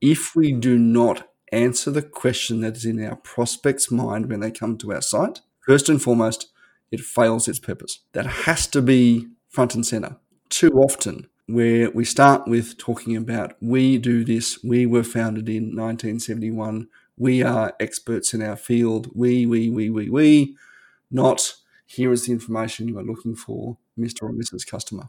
if we do not answer the question that is in our prospect's mind when they come to our site, first and foremost, it fails its purpose. That has to be front and center. Too often, where we start with talking about we do this, we were founded in 1971, we are experts in our field, we, we, we, we, we, not here is the information you are looking for, Mr. or Mrs. Customer.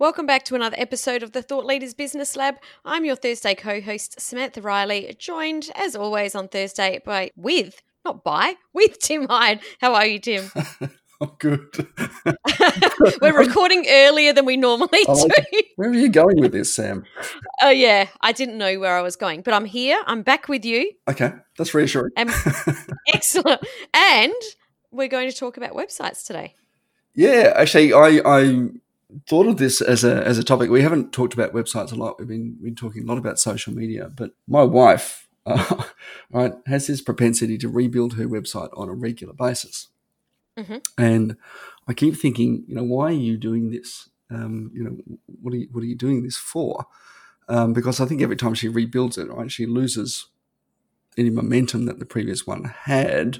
Welcome back to another episode of the Thought Leaders Business Lab. I'm your Thursday co-host Samantha Riley, joined as always on Thursday by with, not by, with Tim Hyde. How are you, Tim? I'm good. We're recording earlier than we normally oh, do. Like where are you going with this, Sam? Oh yeah, I didn't know where I was going, but I'm here. I'm back with you. Okay, that's reassuring. And excellent. And we're going to talk about websites today. Yeah, actually, I, I thought of this as a as a topic. We haven't talked about websites a lot. We've been been talking a lot about social media, but my wife, uh, right, has this propensity to rebuild her website on a regular basis, mm-hmm. and I keep thinking, you know, why are you doing this? Um, you know, what are you what are you doing this for? Um, because I think every time she rebuilds it, right, she loses any momentum that the previous one had,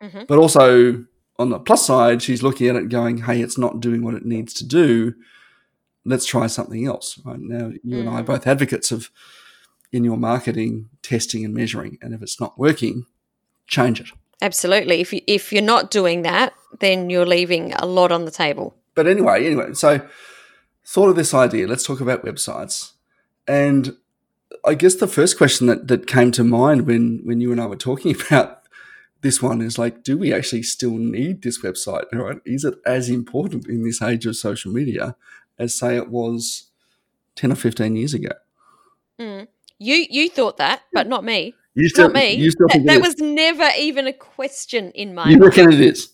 mm-hmm. but also on the plus side, she's looking at it going, hey, it's not doing what it needs to do. Let's try something else. Right now, you mm. and I are mm. both advocates of in your marketing, testing and measuring. And if it's not working, change it. Absolutely. If you, if you're not doing that, then you're leaving a lot on the table. But anyway, anyway, so thought of this idea. Let's talk about websites. And I guess the first question that, that came to mind when when you and I were talking about this one is like, do we actually still need this website? Right? Is it as important in this age of social media as say it was ten or fifteen years ago? Mm. You you thought that, but not me. You still, not me. You still that, that was never even a question in my. You reckon it is?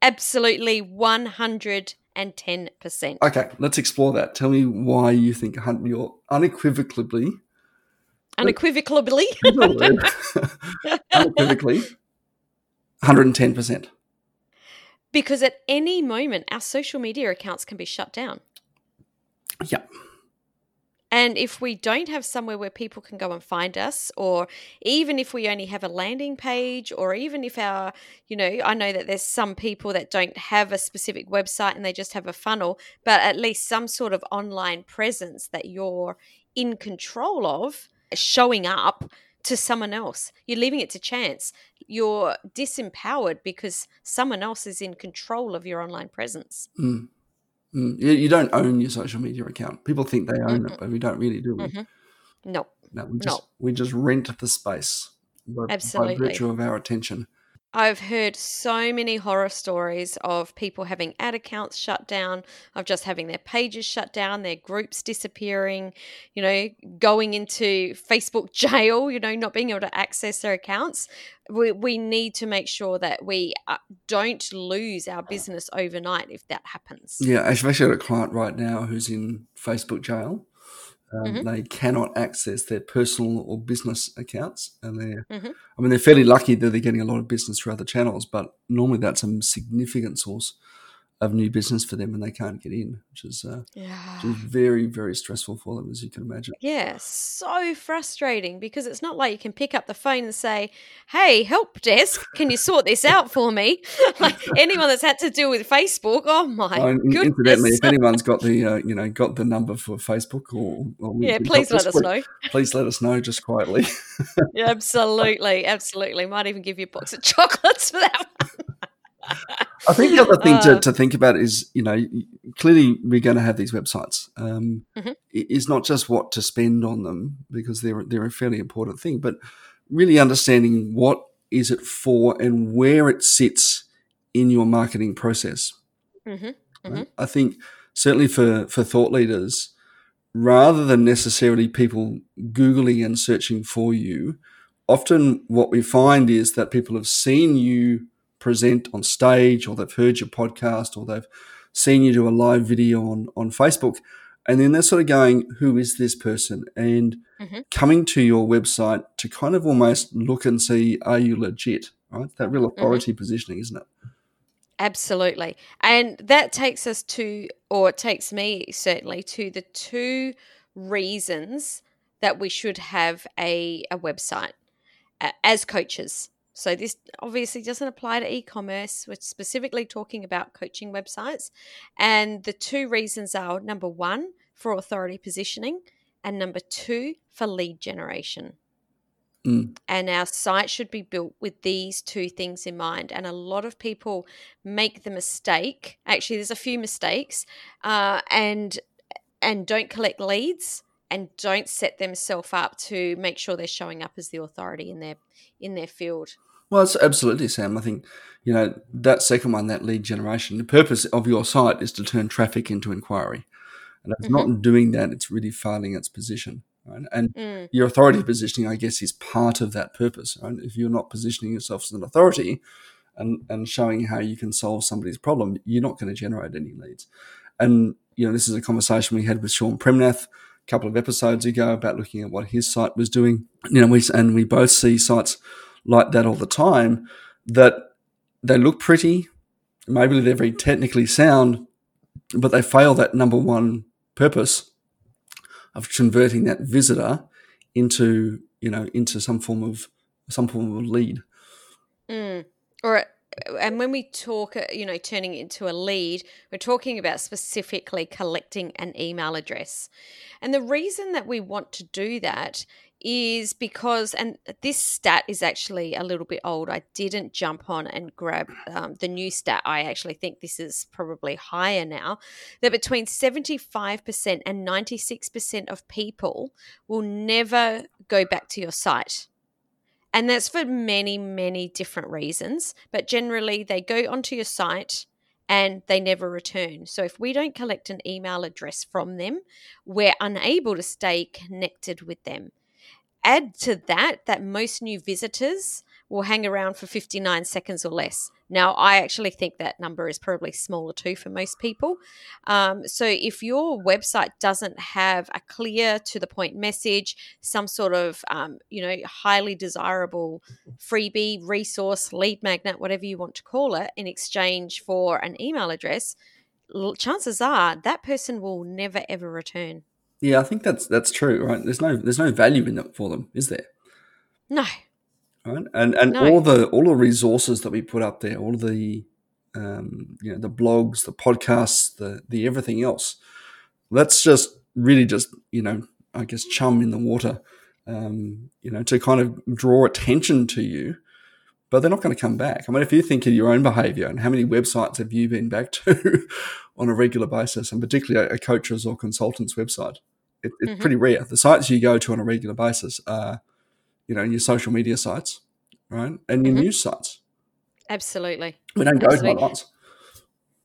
Absolutely, one hundred and ten percent. Okay, let's explore that. Tell me why you think you're unequivocally unequivocally unequivocally 110%. Because at any moment, our social media accounts can be shut down. Yep. And if we don't have somewhere where people can go and find us, or even if we only have a landing page, or even if our, you know, I know that there's some people that don't have a specific website and they just have a funnel, but at least some sort of online presence that you're in control of showing up to someone else. You're leaving it to chance. You're disempowered because someone else is in control of your online presence. Mm. Mm. You, you, don't own your social media account. People think they own mm-hmm. it, but we don't really, do we? Mm-hmm. No. No, we just, no. we just rent the space by, Absolutely. by virtue of our attention. I've heard so many horror stories of people having ad accounts shut down, of just having their pages shut down, their groups disappearing, you know, going into Facebook jail, you know, not being able to access their accounts. We, we need to make sure that we uh, don't lose our business overnight if that happens. Yeah, I've actually got a client right now who's in Facebook jail um, mm-hmm. They cannot access their personal or business accounts, and they're, mm-hmm. I mean, they're fairly lucky that they're getting a lot of business through other channels, but normally that's a significant source of new business for them and they can't get in, which is, uh, yeah. which is very, very stressful for them, as you can imagine. Yeah, so frustrating because it's not like you can pick up the phone and say, Hey, help desk, can you sort this out for me? like anyone that's had to deal with Facebook, oh my oh, goodness. Incidentally, if anyone's got the, uh, you know, got the number for Facebook or, or yeah, please let us know. Please let us know just quietly. yeah, absolutely, absolutely. Might even give you a box of chocolates for that one. I think the other thing uh, to, to think about is, you know, clearly we're going to have these websites. Um, mm-hmm. Is not just what to spend on them because they're they're a fairly important thing, but really understanding what is it for and where it sits in your marketing process. Mm-hmm. Mm-hmm. I think certainly for for thought leaders, rather than necessarily people Googling and searching for you, often what we find is that people have seen you present on stage or they've heard your podcast or they've seen you do a live video on, on Facebook. And then they're sort of going, who is this person? And mm-hmm. coming to your website to kind of almost look and see, are you legit? Right? That real mm-hmm. authority mm-hmm. positioning, isn't it? Absolutely. And that takes us to, or it takes me certainly to the two reasons that we should have a, a website as coaches. So this obviously doesn't apply to e-commerce. We're specifically talking about coaching websites. And the two reasons are number one, for authority positioning, and number two, for lead generation. Mm. And our site should be built with these two things in mind. And a lot of people make the mistake. Actually, there's a few mistakes, uh, and and don't collect leads and don't set themselves up to make sure they're showing up as the authority in their in their field. Well, it's absolutely, Sam. I think you know that second one, that lead generation. The purpose of your site is to turn traffic into inquiry, and if it's mm-hmm. not doing that, it's really failing its position. Right? And mm. your authority positioning, I guess, is part of that purpose. Right? If you're not positioning yourself as an authority and and showing how you can solve somebody's problem, you're not going to generate any leads. And you know, this is a conversation we had with Sean Premnath couple of episodes ago about looking at what his site was doing. You know, we and we both see sites like that all the time that they look pretty, maybe they're very technically sound, but they fail that number one purpose of converting that visitor into you know into some form of some form of lead. Mm. Or and when we talk, uh, you know, turning into a lead, we're talking about specifically collecting an email address. And the reason that we want to do that is because, and this stat is actually a little bit old. I didn't jump on and grab um, the new stat. I actually think this is probably higher now. That between 75% and 96% of people will never go back to your site and that's for many, many different reasons. But generally, they go onto your site and they never return. So if we don't collect an email address from them, we're unable to stay connected with them. Add to that that most new visitors will hang around for 59 seconds or less. Now, I actually think that number is probably smaller too for most people. Um, so, if your website doesn't have a clear, to the point message, some sort of, um, you know, highly desirable freebie, resource, lead magnet, whatever you want to call it, in exchange for an email address, chances are that person will never ever return. Yeah, I think that's that's true, right? There's no there's no value in it for them, is there? No, right? And and no. all the all the resources that we put up there, all the um, you know the blogs, the podcasts, the the everything else. That's just really just you know I guess chum in the water, um, you know, to kind of draw attention to you. But they're not going to come back. I mean, if you think of your own behaviour and how many websites have you been back to on a regular basis, and particularly a, a coach's or consultant's website, it, it's mm-hmm. pretty rare. The sites you go to on a regular basis are you know, your social media sites, right? And your mm-hmm. news sites. Absolutely. We don't go to lots.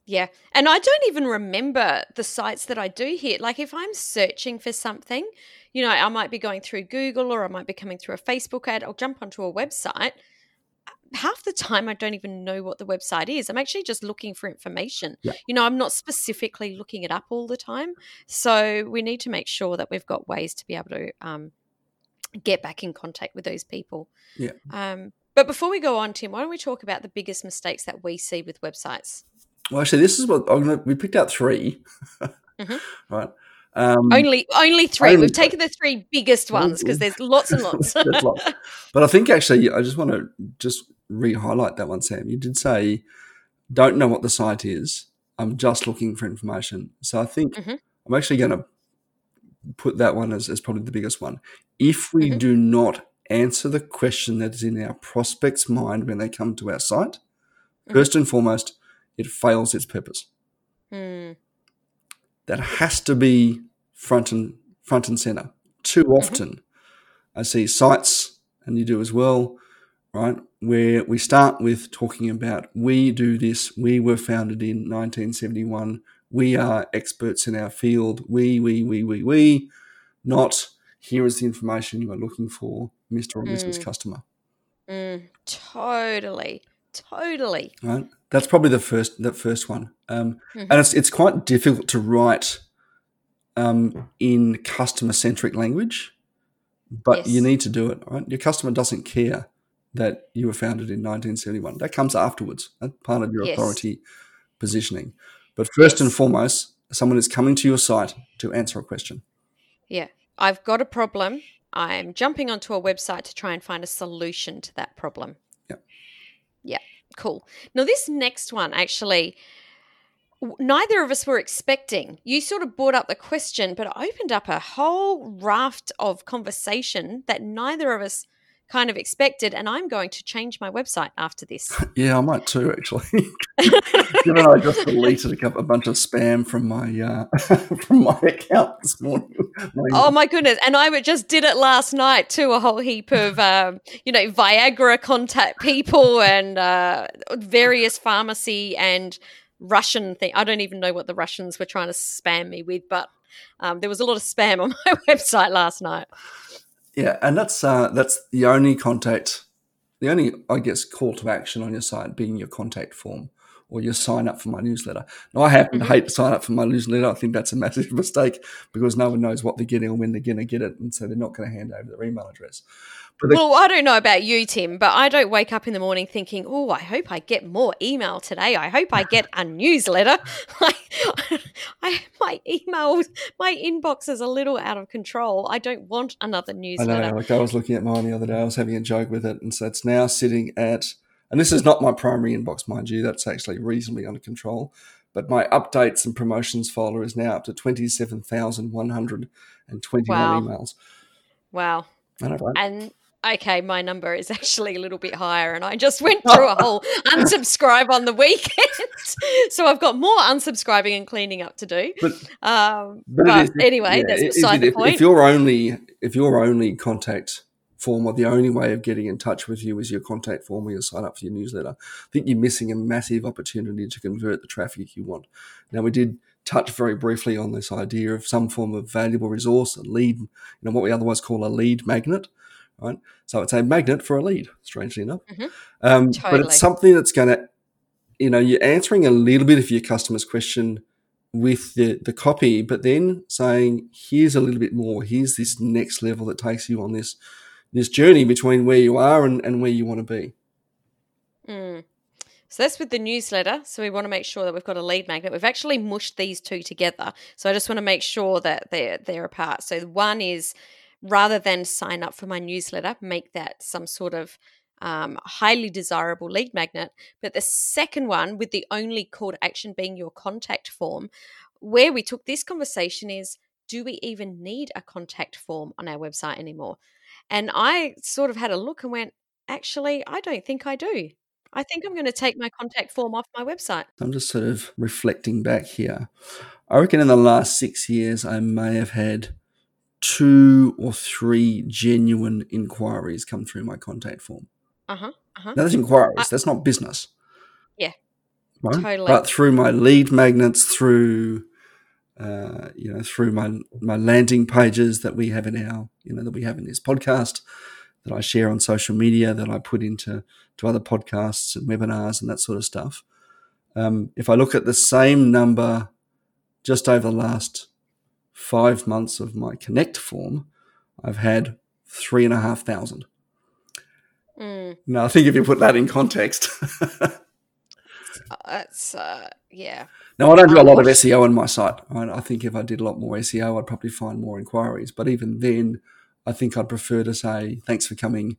Yeah. And I don't even remember the sites that I do hit. Like if I'm searching for something, you know, I might be going through Google or I might be coming through a Facebook ad, I'll jump onto a website. Half the time, I don't even know what the website is. I'm actually just looking for information. Yeah. You know, I'm not specifically looking it up all the time. So we need to make sure that we've got ways to be able to um, get back in contact with those people. Yeah. Um, but before we go on, Tim, why don't we talk about the biggest mistakes that we see with websites? Well, actually, this is what I'm gonna, we picked out 3 mm-hmm. right? Um, only only three. Only We've taken the three biggest ones because there's lots and lots. lots. But I think actually, I just want to just re-highlight that one, Sam. You did say, "Don't know what the site is. I'm just looking for information." So I think mm-hmm. I'm actually going to put that one as, as probably the biggest one. If we mm-hmm. do not answer the question that is in our prospect's mind when they come to our site, mm-hmm. first and foremost, it fails its purpose. Mm. That has to be front and front and center. Too mm-hmm. often, mm-hmm. I see sites, and you do as well, right? Where we start with talking about we do this, we were founded in 1971, we are experts in our field. We, we, we, we, we, not here is the information you are looking for, Mr. or Mrs. Mm. Customer. Mm, totally. Totally. Right? That's probably the first that first one. Um, Mhm. And it's it's quite difficult to write um, in customer centric language, but you need to do it. Right? Your customer doesn't care that you were founded in 1971. That comes afterwards. That's part of your Yes. authority positioning. But first and foremost, someone is coming to your site to answer a question. Yeah. I've got a problem. I'm jumping onto a website to try and find a solution to that problem. Yep. Yeah. Cool. Now, this next one actually, neither of us were expecting. You sort of brought up the question, but it opened up a whole raft of conversation that neither of us kind of expected. And I'm going to change my website after this. Yeah, I might too, actually. Given I just deleted a couple, a bunch of spam from my uh, from my account this morning. My- Oh my goodness! And I just did it last night too. A whole heap of um, you know Viagra contact people and uh, various pharmacy and Russian thing. I don't even know what the Russians were trying to spam me with, but um, there was a lot of spam on my website last night. Yeah, and that's uh, that's the only contact, the only I guess call to action on your site being your contact form or your sign up for my newsletter. Now, I happen Mhm. to hate to sign up for my newsletter. I think that's a massive mistake because no one knows what they're getting or when they're going to get it, and so they're not going to hand over their email address. The, Well, I don't know about you, Tim, but I don't wake up in the morning thinking, "Oh, I hope I get more email today. I hope I get a newsletter." I, I, my emails, my inbox is a little out of control. I don't want another newsletter. I know, like I was looking at mine the other day. I was having a joke with it, and so it's now sitting at, and this is not my primary inbox, mind you. That's actually reasonably under control. But my updates and promotions folder is now up to twenty-seven thousand one hundred and twenty-one Wow. emails. Wow. I know, right? And okay, my number is actually a little bit higher, and I just went through a whole unsubscribe on the weekend. so I've got more unsubscribing and cleaning up to do. But Um, But, but is, anyway, yeah, that's beside the if, point. If your only if your only contact form or the only way of getting in touch with you is your contact form or you sign up for your newsletter, I think you're missing a massive opportunity to convert the traffic you want. Now we did touch very briefly on this idea of some form of valuable resource, a lead, you know, what we otherwise call a lead magnet. Right. So it's a magnet for a lead, strangely enough. Mhm. Um, But it's something that's going to, you know, you're answering a little bit of your customer's question with the, the copy, but then saying, here's a little bit more. Here's this next level that takes you on this this journey between where you are and, and where you want to be. Mm. So that's with the newsletter. So we want to make sure that we've got a lead magnet. We've actually mushed these two together. So I just want to make sure that they're they're apart. So one is rather than sign up for my newsletter, make that some sort of um, highly desirable lead magnet. But the second one, with the only call to action being your contact form, where we took this conversation is do we even need a contact form on our website anymore? And I sort of had a look and went, actually, I don't think I do. I think I'm going to take my contact form off my website. I'm just sort of reflecting back here. I reckon in the last six years, I may have had two or three genuine inquiries come through my contact form. Uh huh. Uh huh. Now, that's inquiries, I- that's not business. Yeah. Right? Totally. But through my lead magnets, through uh, you know, through my my landing pages that we have in our, you know, that we have in this podcast, that I share on social media, that I put into to other podcasts and webinars and that sort of stuff. Um, if I look at the same number just over the last five months of my Connect form, I've had three and a half thousand. Mm, Now, I think if you put that in context, that's uh, yeah. now I don't do a lot of SEO on my site. Right? I think if I did a lot more SEO, I'd probably find more inquiries. But even then, I think I'd prefer to say thanks for coming.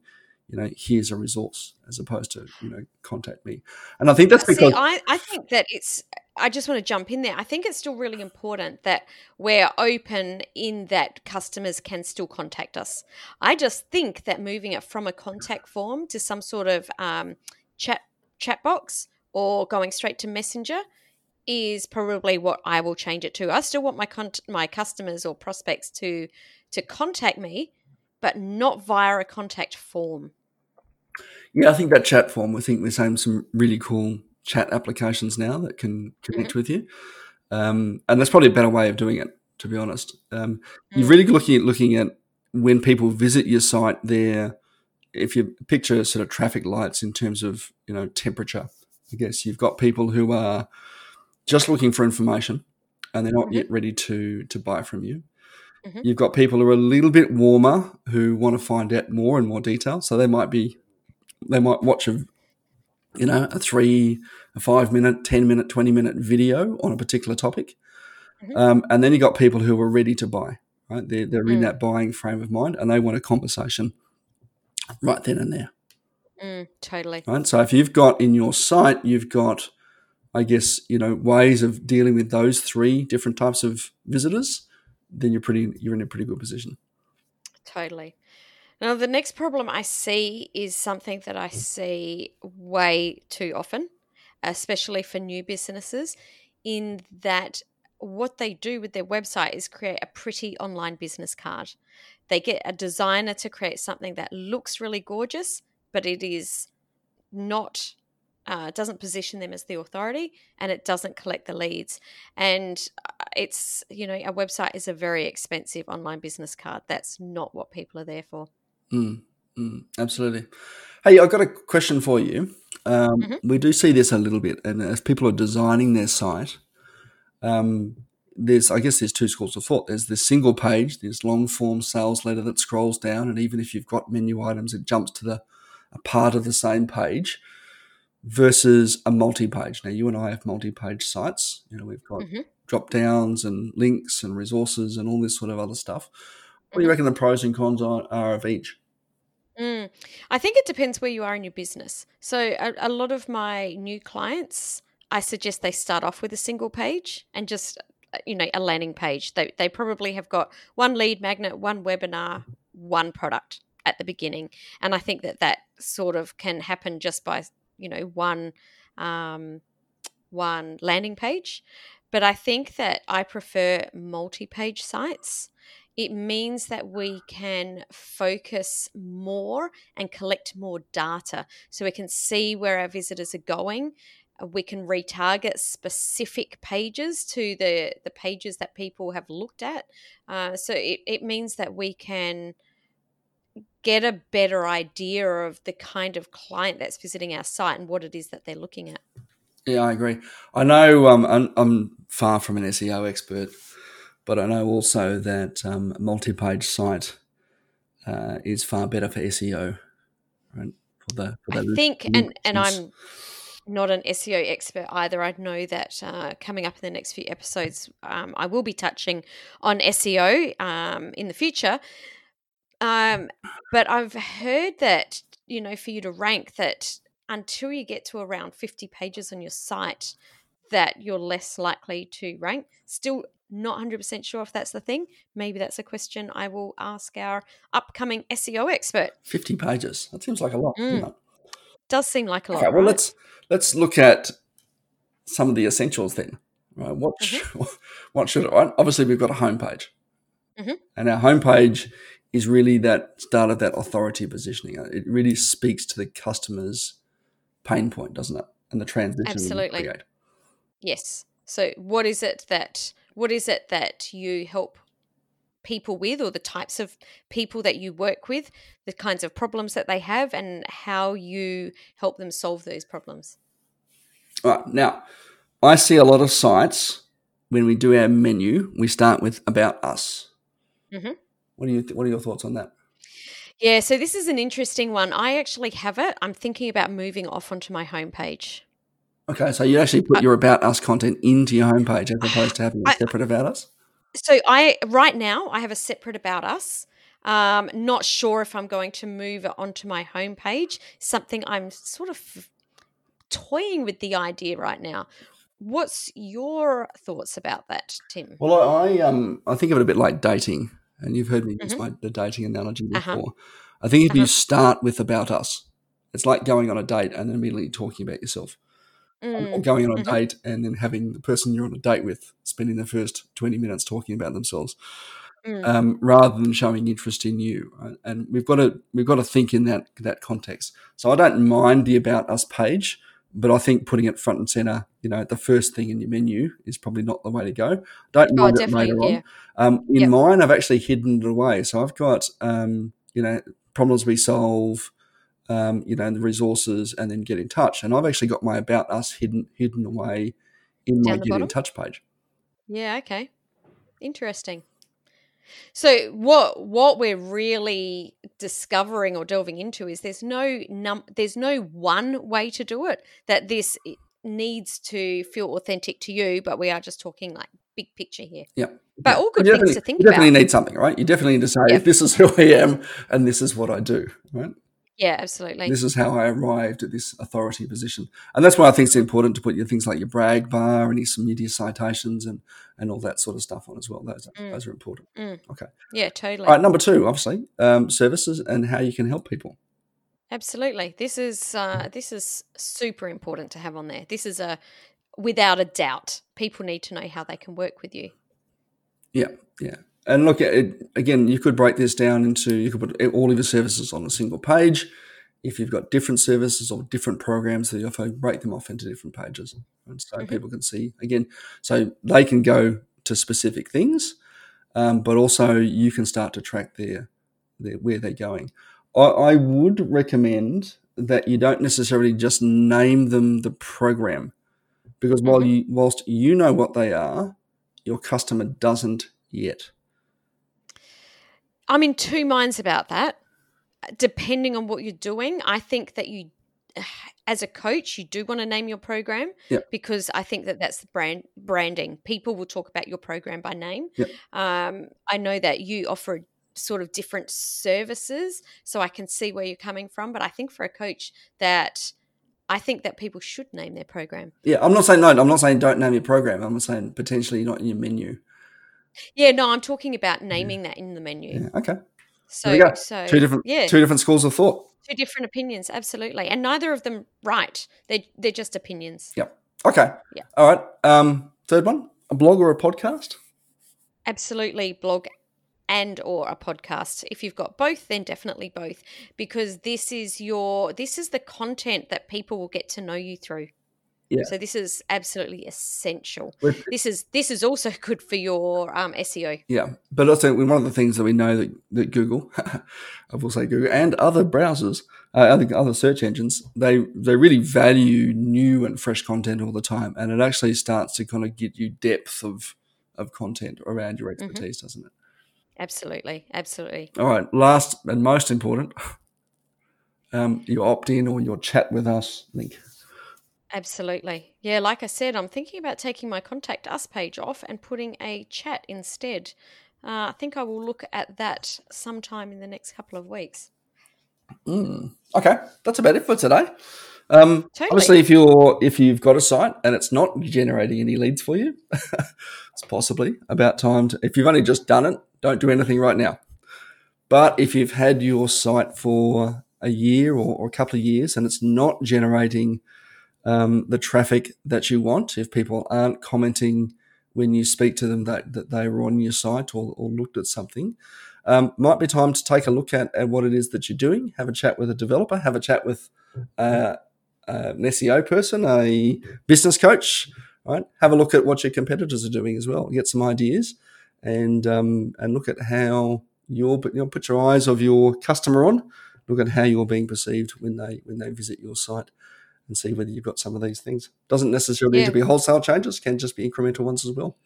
You know, here's a resource as opposed to you know contact me. And I think that's because See, I, I think that it's. I just want to jump in there. I think it's still really important that we're open in that customers can still contact us. I just think that moving it from a contact form to some sort of um, chat chat box or going straight to Messenger is probably what I will change it to. I still want my con- my customers or prospects to to contact me, but not via a contact form. Yeah, I think that chat form. I think we're seeing some really cool chat applications now that can connect Mm-hmm. with you. Um, and that's probably a better way of doing it, to be honest. Um, You're Mm. really looking at looking at when people visit your site. There, if you picture sort of traffic lights in terms of you know temperature, I guess you've got people who are just looking for information, and they're not Mhm. yet ready to to buy from you. Mhm. You've got people who are a little bit warmer who want to find out more and more detail. So they might be, they might watch a, you know, a three, a five minute, ten minute, twenty minute video on a particular topic, Mhm. um, and then you got people who are ready to buy. Right, they're they're in Mm. that buying frame of mind, and they want a conversation right then and there. Mm, totally. Right. So if you've got in your site, you've got, I guess, you know, ways of dealing with those three different types of visitors, then you're pretty, you're in a pretty good position. Totally. Now, the next problem I see is something that I see way too often, especially for new businesses, in that what they do with their website is create a pretty online business card. They get a designer to create something that looks really gorgeous, but it is not. Uh, doesn't position them as the authority and it doesn't collect the leads and uh, it's you know a website is a very expensive online business card that's not what people are there for Mm, mm, absolutely. Hey, I've got a question for you. Um, Mhm. We do see this a little bit, and as people are designing their site, um, there's, I guess, there's two schools of thought. There's this single page, this long form sales letter that scrolls down, and even if you've got menu items, it jumps to the a part of the same page. Versus a multi-page. Now, you and I have multi-page sites. You know, we've got Mhm. drop downs and links and resources and all this sort of other stuff. What do you Mhm. reckon the pros and cons are, are of each? Mm. I think it depends where you are in your business. So, a, a lot of my new clients, I suggest they start off with a single page and just, uh, you know, a landing page. They, they probably have got one lead magnet, one webinar, one product at the beginning. And I think that that sort of can happen just by, you know, one, um, one landing page. But I think that I prefer multi page sites it means that we can focus more and collect more data. So we can see where our visitors are going. We can retarget specific pages to the the pages that people have looked at. Uh, so it, it means that we can get a better idea of the kind of client that's visiting our site and what it is that they're looking at. Yeah, I agree. I know um, I'm, I'm far from an SEO expert, but I know also that um, multi-page site uh, is far better for SEO, right? For the for I think, and and. I'm not an SEO expert either. I know that uh, coming up in the next few episodes, um, I will be touching on SEO um, in the future. Um, but I've heard that you know, for you to rank, that until you get to around 50 pages on your site, that you're less likely to rank. Still not 100% sure if that's the thing. Maybe that's a question I will ask our upcoming SEO expert. fifty pages. That seems like a lot. doesn't Mm, it? Does seem like a lot. Okay, well right? let's let's look at some of the essentials then. Right, what sh- what should right? Obviously, we've got a homepage, Mhm. and our homepage is really that start of that authority positioning. It really speaks to the customer's pain point, doesn't it? And the transition Absolutely. create. Yes. So what is it that what is it that you help people with or the types of people that you work with, the kinds of problems that they have and how you help them solve those problems? All right. Now, I see a lot of sites when we do our menu, we start with about us. Mhm. What do you? What are your thoughts on that? Yeah, so this is an interesting one. I actually have it. I'm thinking about moving off onto my homepage. Okay, so you actually put your about us content into your homepage as opposed to having a separate about us. So I right now I have a separate about us. Um, not sure if I'm going to move it onto my homepage. Something I'm sort of toying with the idea right now. What's your thoughts about that, Tim? Well, I, um I think of it a bit like dating, and you've heard me use my the dating analogy Uh-huh. before. I think if you Uh-huh. start with about us, it's like going on a date and then immediately talking about yourself, Mm, going on a mhm. date and then having the person you're on a date with spending the first twenty minutes talking about themselves. mm, um, rather than showing interest in you. And we've got to we've got to think in that that context. So I don't mind the about us page, but I think putting it front and center, you know, the first thing in your menu is probably not the way to go. Don't Oh, mind it definitely, later yeah. on. Um, in Yep. mine, I've actually hidden it away. So I've got, um, you know, problems we solve, um, you know, the resources, and then get in touch. And I've actually got my about us hidden hidden away in my Down the get bottom? in touch page. Yeah, okay. Interesting. So what what we're really discovering or delving into is there's no num there's no one way to do it that this needs to feel authentic to you, but we are just talking like big picture here. Yeah. But all good you things to think about. you definitely need something, right? You definitely need to say, this is who I am and this is what I do, right? Yeah, absolutely. This is how I arrived at this authority position. And that's why I think it's important to put your things like your brag bar and your some media citations and, and all that sort of stuff on as well. Those are, Mm. those are important. Mm. Okay. yeah, totally. All right. Number two, obviously, um, services and how you can help people. Absolutely. This is uh, this is super important to have on there. This is a without a doubt. People need to know how they can work with you. Yeah. Yeah. And look, it, again, you could break this down into, you could put all of your services on a single page. If you've got different services or different programs that you offer, break them off into different pages. And so Mhm. people can see, again, so they can go to specific things, um, but also you can start to track their, their where they're going. I, I would recommend that you don't necessarily just name them the program, because while Mhm. you whilst you know what they are, your customer doesn't yet. I'm in two minds about that. Depending on what you're doing, I think that you, as a coach, you do want to name your program Yep. because I think that that's the brand branding. People will talk about your program by name. Yep. Um, I know that you offer sort of different services, so I can see where you're coming from. But I think for a coach that I think that people should name their program. Yeah, I'm not saying no. I'm not saying don't name your program. I'm saying potentially not in your menu. Yeah, no, I'm talking about naming that in the menu. Yeah, okay. So, so Two different, yeah, two different schools of thought. two different opinions, absolutely, and neither of them right. They they're just opinions. Yep. Okay. Yeah. All right. Um, third one: a blog or a podcast. Absolutely, blog and or a podcast. If you've got both, then definitely both, because this is your this is the content that people will get to know you through. Yeah. So this is absolutely essential. With- This is this is also good for your um, SEO. Yeah, but also one of the things that we know that, that Google, I will say Google, and other browsers, uh, other other search engines, they they really value new and fresh content all the time, and it actually starts to kind of get you depth of of content around your expertise, doesn't it? Absolutely, absolutely. All right, last and most important, um, your opt in or your chat with us link. Absolutely. Yeah, like I said, I'm thinking about taking my contact us page off and putting a chat instead. Uh, I think I will look at that sometime in the next couple of weeks. Mm. Okay, that's about it for today. Um, Totally. Obviously, if you're if you've got a site and it's not generating any leads for you, it's possibly about time to. If you've only just done it, don't do anything right now. But if you've had your site for a year or, or a couple of years and it's not generating um, the traffic that you want, if people aren't commenting when you speak to them that, that they were on your site or, or looked at something, um, might be time to take a look at, at what it is that you're doing. Have a chat with a developer. Have a chat with uh, uh, an SEO person, a business coach. Right. Have a look at what your competitors are doing as well. Get some ideas, and um, and look at how you're. You know, put your eyes of your customer on. Look at how you're being perceived when they when they visit your site, and see whether you've got some of these things. Doesn't necessarily need to be wholesale changes. Can just be incremental ones as well.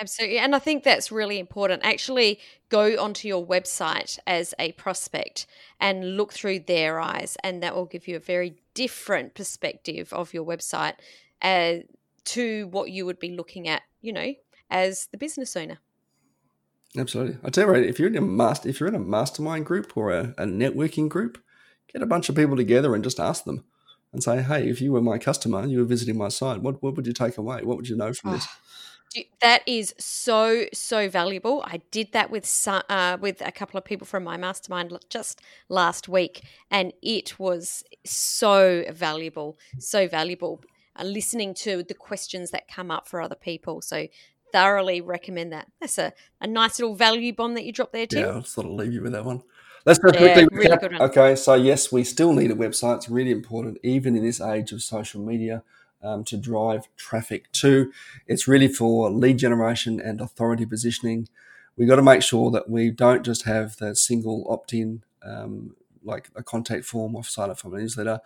Absolutely. And I think that's really important. Actually, go onto your website as a prospect and look through their eyes, and that will give you a very different perspective of your website uh, to what you would be looking at, you know, as the business owner. Absolutely. I tell you what, if you're in a master, if you're in a mastermind group or a, a networking group, get a bunch of people together and just ask them and say, "Hey, if you were my customer, you were visiting my site. What what would you take away? What would you know from this?" That is so so valuable. I did that with some, uh, with a couple of people from my mastermind just last week, and it was so valuable, so valuable. Uh, listening to the questions that come up for other people, so thoroughly recommend that. That's a, a nice little value bomb that you dropped there, Tim. Yeah, I'll sort of leave you with that one. Let's go Yeah, quickly. really recap. one. okay, so yes, we still need a website. It's really important, even in this age of social media, um, to drive traffic to. It's really for lead generation and authority positioning. We've got to make sure that we don't just have the single opt-in, um, like a contact form or sign up for a newsletter.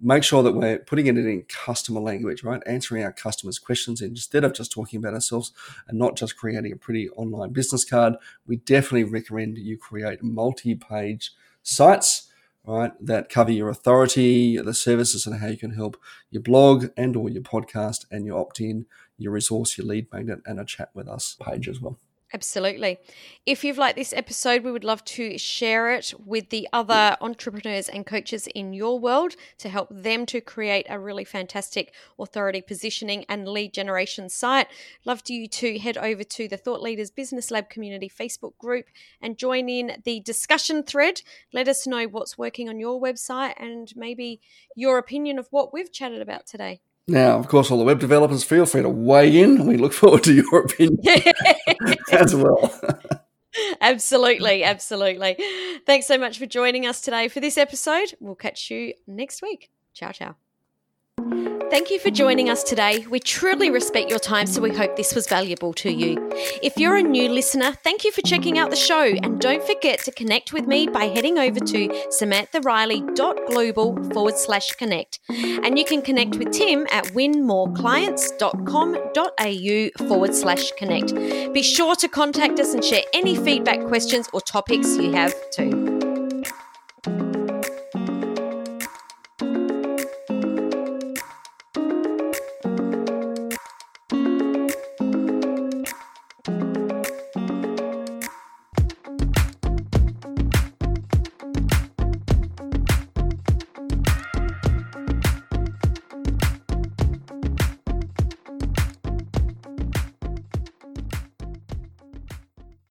Make sure that we're putting it in customer language, right? Answering our customers' questions instead of just talking about ourselves and not just creating a pretty online business card we definitely recommend you create multi-page sites right that cover your authority the services and how you can help your blog and or your podcast and your opt-in your resource your lead magnet and a chat with us page as well Absolutely. If you've liked this episode, we would love to share it with the other entrepreneurs and coaches in your world to help them to create a really fantastic authority positioning and lead generation site. Love to you to head over to the Thought Leaders Business Lab community Facebook group and join in the discussion thread. Let us know what's working on your website and maybe your opinion of what we've chatted about today. Now of course all the web developers feel free to weigh in we look forward to your opinion as well absolutely, absolutely. Thanks so much for joining us today for this episode. We'll catch you next week. Ciao, ciao. Thank you for joining us today. We truly respect your time, so we hope this was valuable to you. If you're a new listener, thank you for checking out the show. And don't forget to connect with me by heading over to samanthariley.global forward slash connect. And you can connect with Tim at winmoreclients.com.au forward slash connect. Be sure to contact us and share any feedback, questions, or topics you have too.